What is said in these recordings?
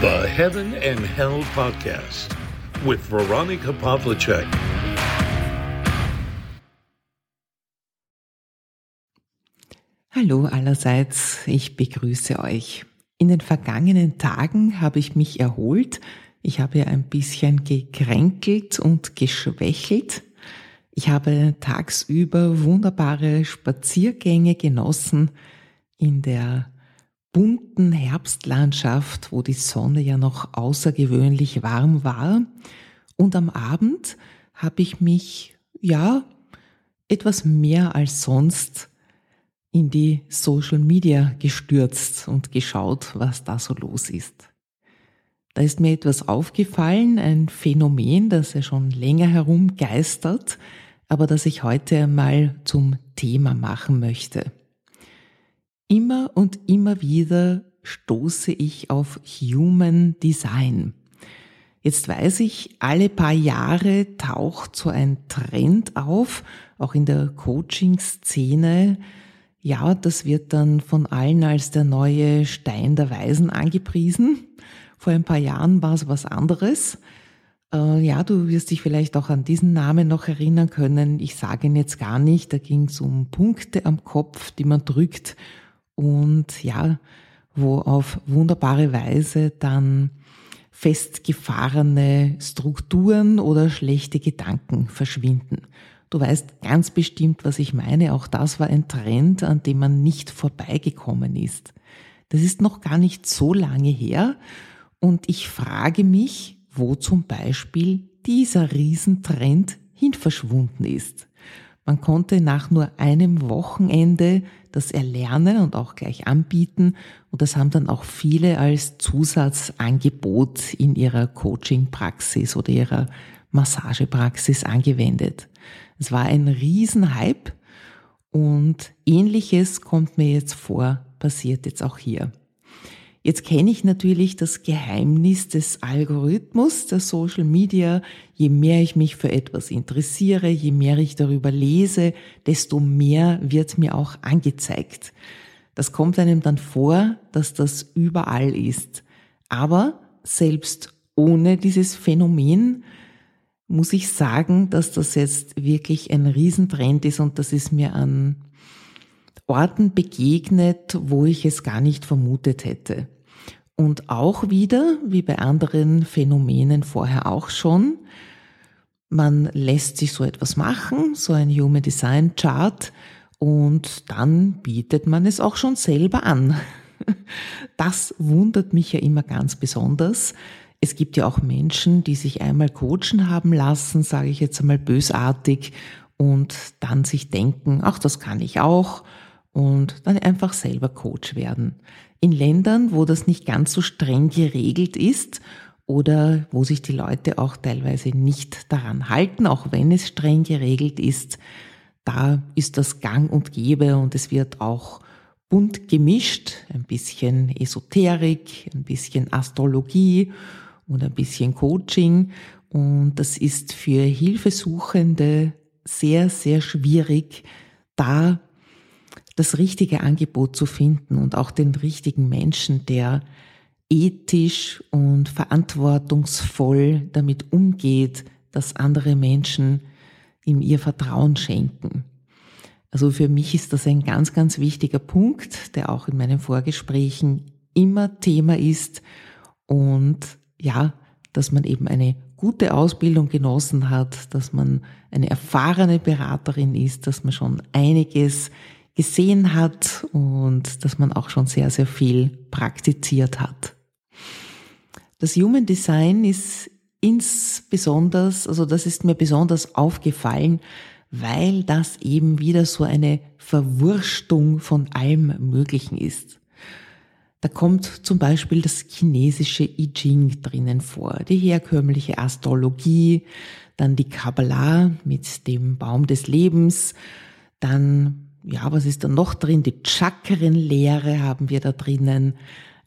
The Heaven and Hell Podcast with Veronica Pavlicek. Hallo allerseits, ich begrüße euch. In den vergangenen Tagen habe ich mich erholt. Ich habe ein bisschen gekränkelt und geschwächelt. Ich habe tagsüber wunderbare Spaziergänge genossen in der bunten Herbstlandschaft, wo die Sonne ja noch außergewöhnlich warm war. Und am Abend habe ich mich, ja, etwas mehr als sonst in die Social Media gestürzt und geschaut, was da so los ist. Da ist mir etwas aufgefallen, ein Phänomen, das ja schon länger herumgeistert, aber das ich heute einmal zum Thema machen möchte. Immer und immer wieder stoße ich auf Human Design. Jetzt weiß ich, alle paar Jahre taucht so ein Trend auf, auch in der Coaching-Szene. Ja, das wird dann von allen als der neue Stein der Weisen angepriesen. Vor ein paar Jahren war es was anderes. Äh, ja, du wirst dich vielleicht auch an diesen Namen noch erinnern können. Ich sage ihn jetzt gar nicht. Da ging es um Punkte am Kopf, die man drückt und ja, wo auf wunderbare Weise dann festgefahrene Strukturen oder schlechte Gedanken verschwinden. Du weißt ganz bestimmt, was ich meine. Auch das war ein Trend, an dem man nicht vorbeigekommen ist. Das ist noch gar nicht so lange her. Und ich frage mich, wo zum Beispiel dieser Riesentrend hin verschwunden ist. Man konnte nach nur einem Wochenende das erlernen und auch gleich anbieten. Und das haben dann auch viele als Zusatzangebot in ihrer Coaching-Praxis oder ihrer Massagepraxis angewendet. Es war ein Riesenhype und ähnliches kommt mir jetzt vor, passiert jetzt auch hier. Jetzt kenne ich natürlich das Geheimnis des Algorithmus der Social Media. Je mehr ich mich für etwas interessiere, je mehr ich darüber lese, desto mehr wird mir auch angezeigt. Das kommt einem dann vor, dass das überall ist. Aber selbst ohne dieses Phänomen muss ich sagen, dass das jetzt wirklich ein Riesentrend ist und das ist mir an Orten begegnet, wo ich es gar nicht vermutet hätte. Und auch wieder, wie bei anderen Phänomenen vorher auch schon, man lässt sich so etwas machen, so ein Human Design Chart, und dann bietet man es auch schon selber an. Das wundert mich ja immer ganz besonders. Es gibt ja auch Menschen, die sich einmal coachen haben lassen, sage ich jetzt einmal bösartig, und dann sich denken, ach, das kann ich auch und dann einfach selber Coach werden. In Ländern, wo das nicht ganz so streng geregelt ist oder wo sich die Leute auch teilweise nicht daran halten, auch wenn es streng geregelt ist, da ist das gang und gäbe und es wird auch bunt gemischt, ein bisschen Esoterik, ein bisschen Astrologie und ein bisschen Coaching und das ist für Hilfesuchende sehr, sehr schwierig, da das richtige Angebot zu finden und auch den richtigen Menschen, der ethisch und verantwortungsvoll damit umgeht, dass andere Menschen ihm ihr Vertrauen schenken. Also für mich ist das ein ganz, ganz wichtiger Punkt, der auch in meinen Vorgesprächen immer Thema ist und ja, dass man eben eine gute Ausbildung genossen hat, dass man eine erfahrene Beraterin ist, dass man schon einiges gesehen hat und dass man auch schon sehr, sehr viel praktiziert hat. Das Human Design ist insbesondere, also das ist mir besonders aufgefallen, weil das eben wieder so eine Verwurstung von allem Möglichen ist. Da kommt zum Beispiel das chinesische I Ching drinnen vor, die herkömmliche Astrologie, dann die Kabbalah mit dem Baum des Lebens, dann ja, was ist da noch drin? Die Chakrenlehre haben wir da drinnen.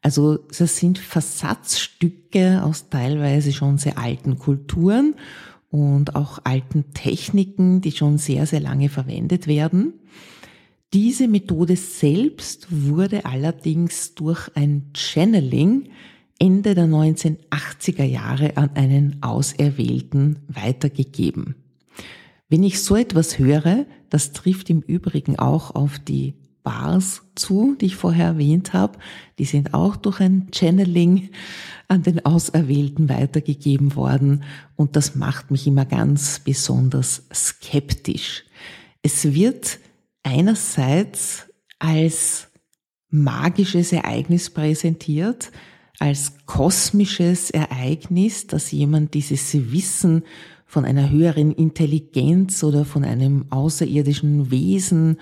Also das sind Versatzstücke aus teilweise schon sehr alten Kulturen und auch alten Techniken, die schon sehr, sehr lange verwendet werden. Diese Methode selbst wurde allerdings durch ein Channeling Ende der 1980er Jahre an einen Auserwählten weitergegeben. Wenn ich so etwas höre, das trifft im Übrigen auch auf die Bars zu, die ich vorher erwähnt habe. Die sind auch durch ein Channeling an den Auserwählten weitergegeben worden und das macht mich immer ganz besonders skeptisch. Es wird einerseits als magisches Ereignis präsentiert, als kosmisches Ereignis, dass jemand dieses Wissen von einer höheren Intelligenz oder von einem außerirdischen Wesen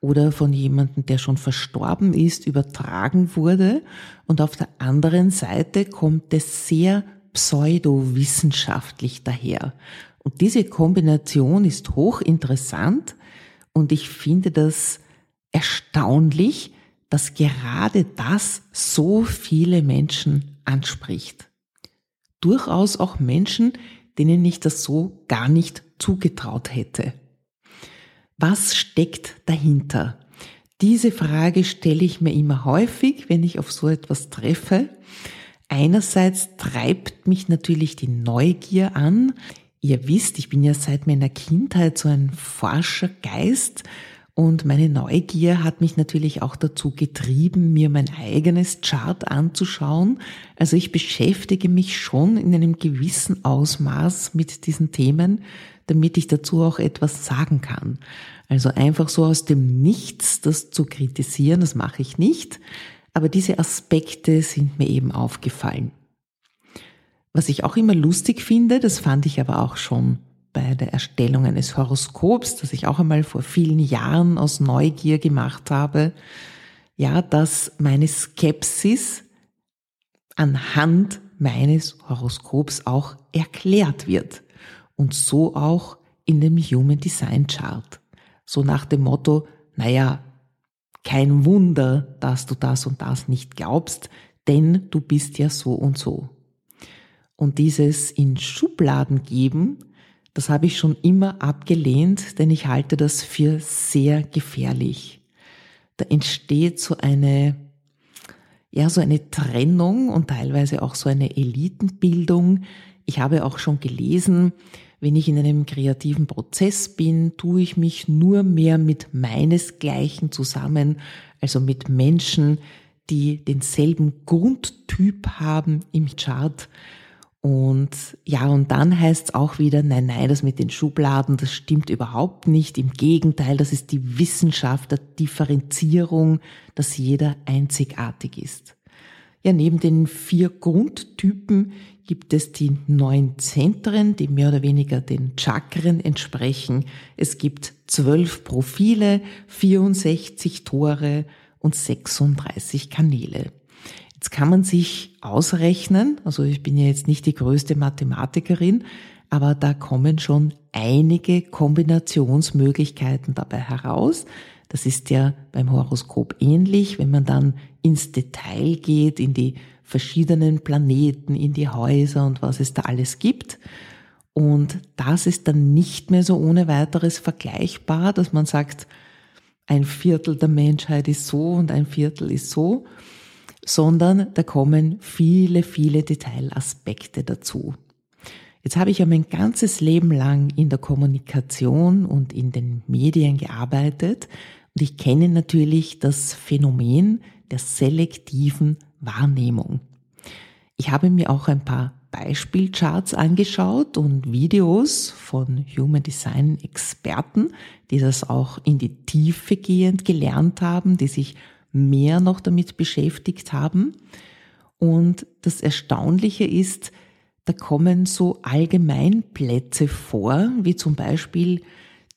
oder von jemandem, der schon verstorben ist, übertragen wurde. Und auf der anderen Seite kommt es sehr pseudowissenschaftlich daher. Und diese Kombination ist hochinteressant und ich finde das erstaunlich, dass gerade das so viele Menschen anspricht. Durchaus auch Menschen, denen ich das so gar nicht zugetraut hätte. Was steckt dahinter? Diese Frage stelle ich mir immer häufig, wenn ich auf so etwas treffe. Einerseits treibt mich natürlich die Neugier an. Ihr wisst, ich bin ja seit meiner Kindheit so ein Forschergeist und meine Neugier hat mich natürlich auch dazu getrieben, mir mein eigenes Chart anzuschauen. Also ich beschäftige mich schon in einem gewissen Ausmaß mit diesen Themen, damit ich dazu auch etwas sagen kann. Also einfach so aus dem Nichts das zu kritisieren, das mache ich nicht. Aber diese Aspekte sind mir eben aufgefallen. Was ich auch immer lustig finde, das fand ich aber auch schon bei der Erstellung eines Horoskops, das ich auch einmal vor vielen Jahren aus Neugier gemacht habe, ja, dass meine Skepsis anhand meines Horoskops auch erklärt wird und so auch in dem Human Design Chart. So nach dem Motto, naja, kein Wunder, dass du das und das nicht glaubst, denn du bist ja so und so. Und dieses in Schubladen geben, das habe ich schon immer abgelehnt, denn ich halte das für sehr gefährlich. Da entsteht so eine, ja, so eine Trennung und teilweise auch so eine Elitenbildung. Ich habe auch schon gelesen, wenn ich in einem kreativen Prozess bin, tue ich mich nur mehr mit meinesgleichen zusammen, also mit Menschen, die denselben Grundtyp haben im Chart und ja, und dann heißt es auch wieder, nein, nein, das mit den Schubladen, das stimmt überhaupt nicht. Im Gegenteil, das ist die Wissenschaft der Differenzierung, dass jeder einzigartig ist. Ja, neben den vier Grundtypen gibt es die neun Zentren, die mehr oder weniger den Chakren entsprechen. Es gibt zwölf Profile, 64 Tore und 36 Kanäle. Jetzt kann man sich ausrechnen, also ich bin ja jetzt nicht die größte Mathematikerin, aber da kommen schon einige Kombinationsmöglichkeiten dabei heraus. Das ist ja beim Horoskop ähnlich, wenn man dann ins Detail geht, in die verschiedenen Planeten, in die Häuser und was es da alles gibt. Und das ist dann nicht mehr so ohne weiteres vergleichbar, dass man sagt, ein Viertel der Menschheit ist so und ein Viertel ist so, sondern da kommen viele, viele Detailaspekte dazu. Jetzt habe ich ja mein ganzes Leben lang in der Kommunikation und in den Medien gearbeitet und ich kenne natürlich das Phänomen der selektiven Wahrnehmung. Ich habe mir auch ein paar Beispielcharts angeschaut und Videos von Human Design Experten, die das auch in die Tiefe gehend gelernt haben, die sich mehr noch damit beschäftigt haben. Und das Erstaunliche ist, da kommen so Allgemeinplätze vor, wie zum Beispiel,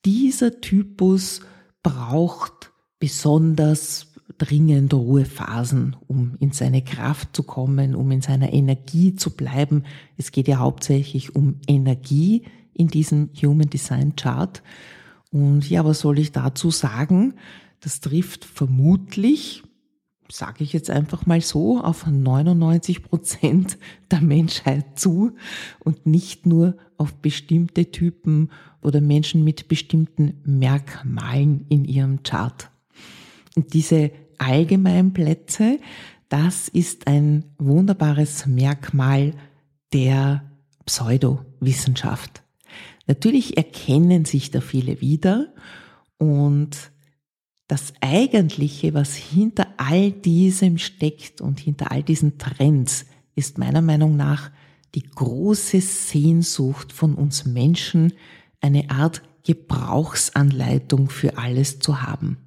dieser Typus braucht besonders dringend Ruhephasen, um in seine Kraft zu kommen, um in seiner Energie zu bleiben. Es geht ja hauptsächlich um Energie in diesem Human Design Chart. Und ja, was soll ich dazu sagen? Das trifft vermutlich, sage ich jetzt einfach mal so, auf 99 Prozent der Menschheit zu und nicht nur auf bestimmte Typen oder Menschen mit bestimmten Merkmalen in ihrem Chart. Und diese Allgemeinplätze, das ist ein wunderbares Merkmal der Pseudowissenschaft. Natürlich erkennen sich da viele wieder und das Eigentliche, was hinter all diesem steckt und hinter all diesen Trends, ist meiner Meinung nach die große Sehnsucht von uns Menschen, eine Art Gebrauchsanleitung für alles zu haben.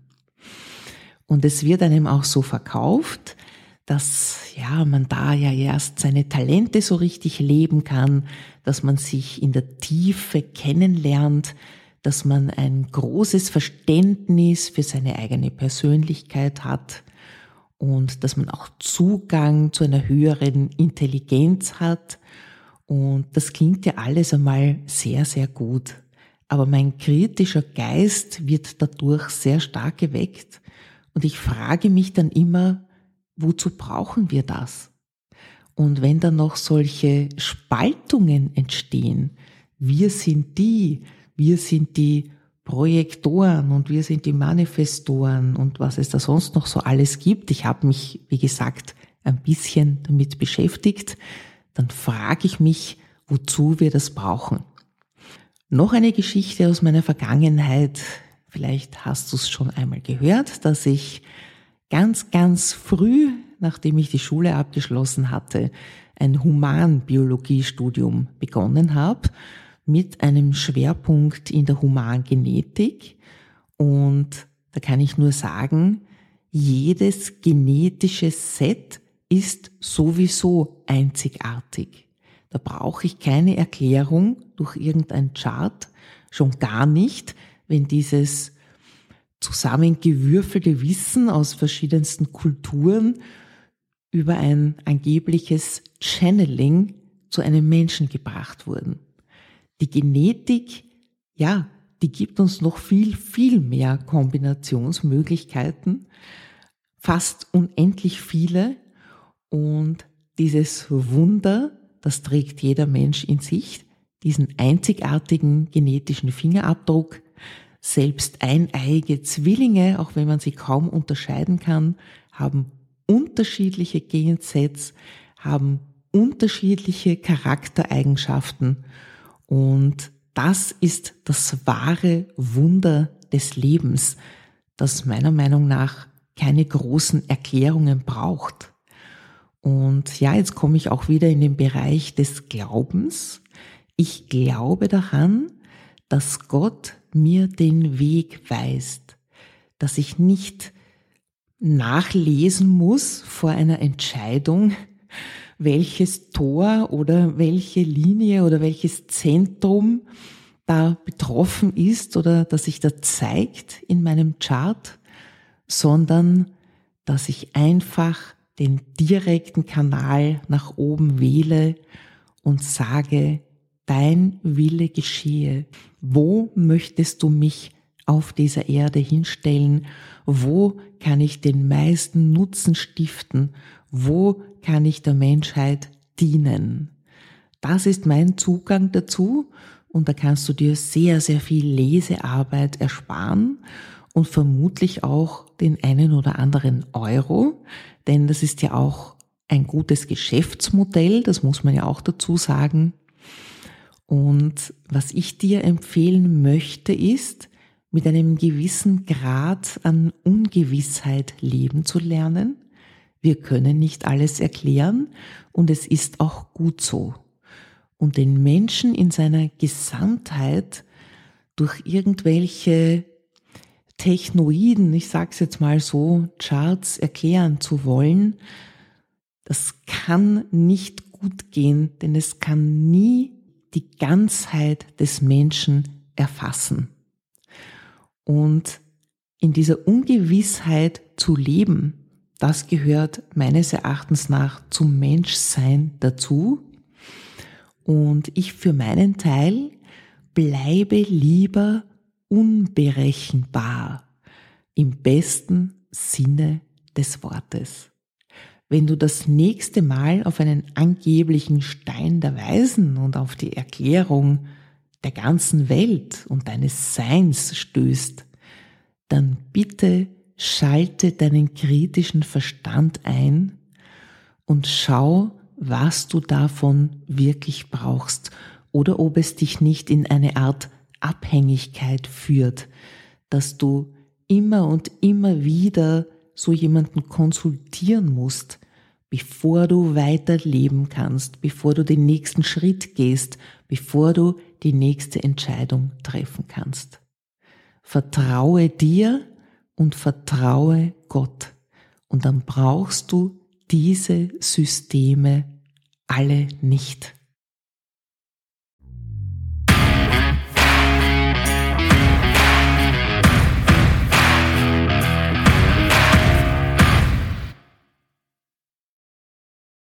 Und es wird einem auch so verkauft, dass ja, man da ja erst seine Talente so richtig leben kann, dass man sich in der Tiefe kennenlernt, dass man ein großes Verständnis für seine eigene Persönlichkeit hat und dass man auch Zugang zu einer höheren Intelligenz hat. Und das klingt ja alles einmal sehr, sehr gut. Aber mein kritischer Geist wird dadurch sehr stark geweckt. Und ich frage mich dann immer, wozu brauchen wir das? Und wenn dann noch solche Spaltungen entstehen, wir sind die, wir sind die Projektoren und wir sind die Manifestoren und was es da sonst noch so alles gibt. Ich habe mich, wie gesagt, ein bisschen damit beschäftigt. Dann frage ich mich, wozu wir das brauchen. Noch eine Geschichte aus meiner Vergangenheit. Vielleicht hast du es schon einmal gehört, dass ich ganz, ganz früh, nachdem ich die Schule abgeschlossen hatte, ein Humanbiologiestudium begonnen habe mit einem Schwerpunkt in der Humangenetik. Und da kann ich nur sagen, jedes genetische Set ist sowieso einzigartig. Da brauche ich keine Erklärung durch irgendein Chart, schon gar nicht, wenn dieses zusammengewürfelte Wissen aus verschiedensten Kulturen über ein angebliches Channeling zu einem Menschen gebracht wurden. Die Genetik, ja, die gibt uns noch viel, viel mehr Kombinationsmöglichkeiten, fast unendlich viele. Und dieses Wunder, das trägt jeder Mensch in sich, diesen einzigartigen genetischen Fingerabdruck, selbst eineige Zwillinge, auch wenn man sie kaum unterscheiden kann, haben unterschiedliche Gensets, haben unterschiedliche Charaktereigenschaften und das ist das wahre Wunder des Lebens, das meiner Meinung nach keine großen Erklärungen braucht. Und ja, jetzt komme ich auch wieder in den Bereich des Glaubens. Ich glaube daran, dass Gott mir den Weg weist, dass ich nicht nachlesen muss vor einer Entscheidung, welches Tor oder welche Linie oder welches Zentrum da betroffen ist oder dass sich da zeigt in meinem Chart, sondern dass ich einfach den direkten Kanal nach oben wähle und sage, dein Wille geschehe. Wo möchtest du mich auf dieser Erde hinstellen? Wo kann ich den meisten Nutzen stiften? Wo kann ich der Menschheit dienen? Das ist mein Zugang dazu und da kannst du dir sehr, sehr viel Lesearbeit ersparen und vermutlich auch den einen oder anderen Euro, denn das ist ja auch ein gutes Geschäftsmodell, das muss man ja auch dazu sagen. Und was ich dir empfehlen möchte, ist, mit einem gewissen Grad an Ungewissheit leben zu lernen. Wir können nicht alles erklären und es ist auch gut so. Und den Menschen in seiner Gesamtheit durch irgendwelche Technoiden, ich sag's jetzt mal so, Charts erklären zu wollen, das kann nicht gut gehen, denn es kann nie die Ganzheit des Menschen erfassen. Und in dieser Ungewissheit zu leben, das gehört meines Erachtens nach zum Menschsein dazu. Und ich für meinen Teil bleibe lieber unberechenbar im besten Sinne des Wortes wenn du das nächste Mal auf einen angeblichen Stein der Weisen und auf die Erklärung der ganzen Welt und deines Seins stößt, dann bitte schalte deinen kritischen Verstand ein und schau, was du davon wirklich brauchst oder ob es dich nicht in eine Art Abhängigkeit führt, dass du immer und immer wieder so jemanden konsultieren musst, bevor du weiter leben kannst, bevor du den nächsten Schritt gehst, bevor du die nächste Entscheidung treffen kannst. Vertraue dir und vertraue Gott. Und dann brauchst du diese Systeme alle nicht.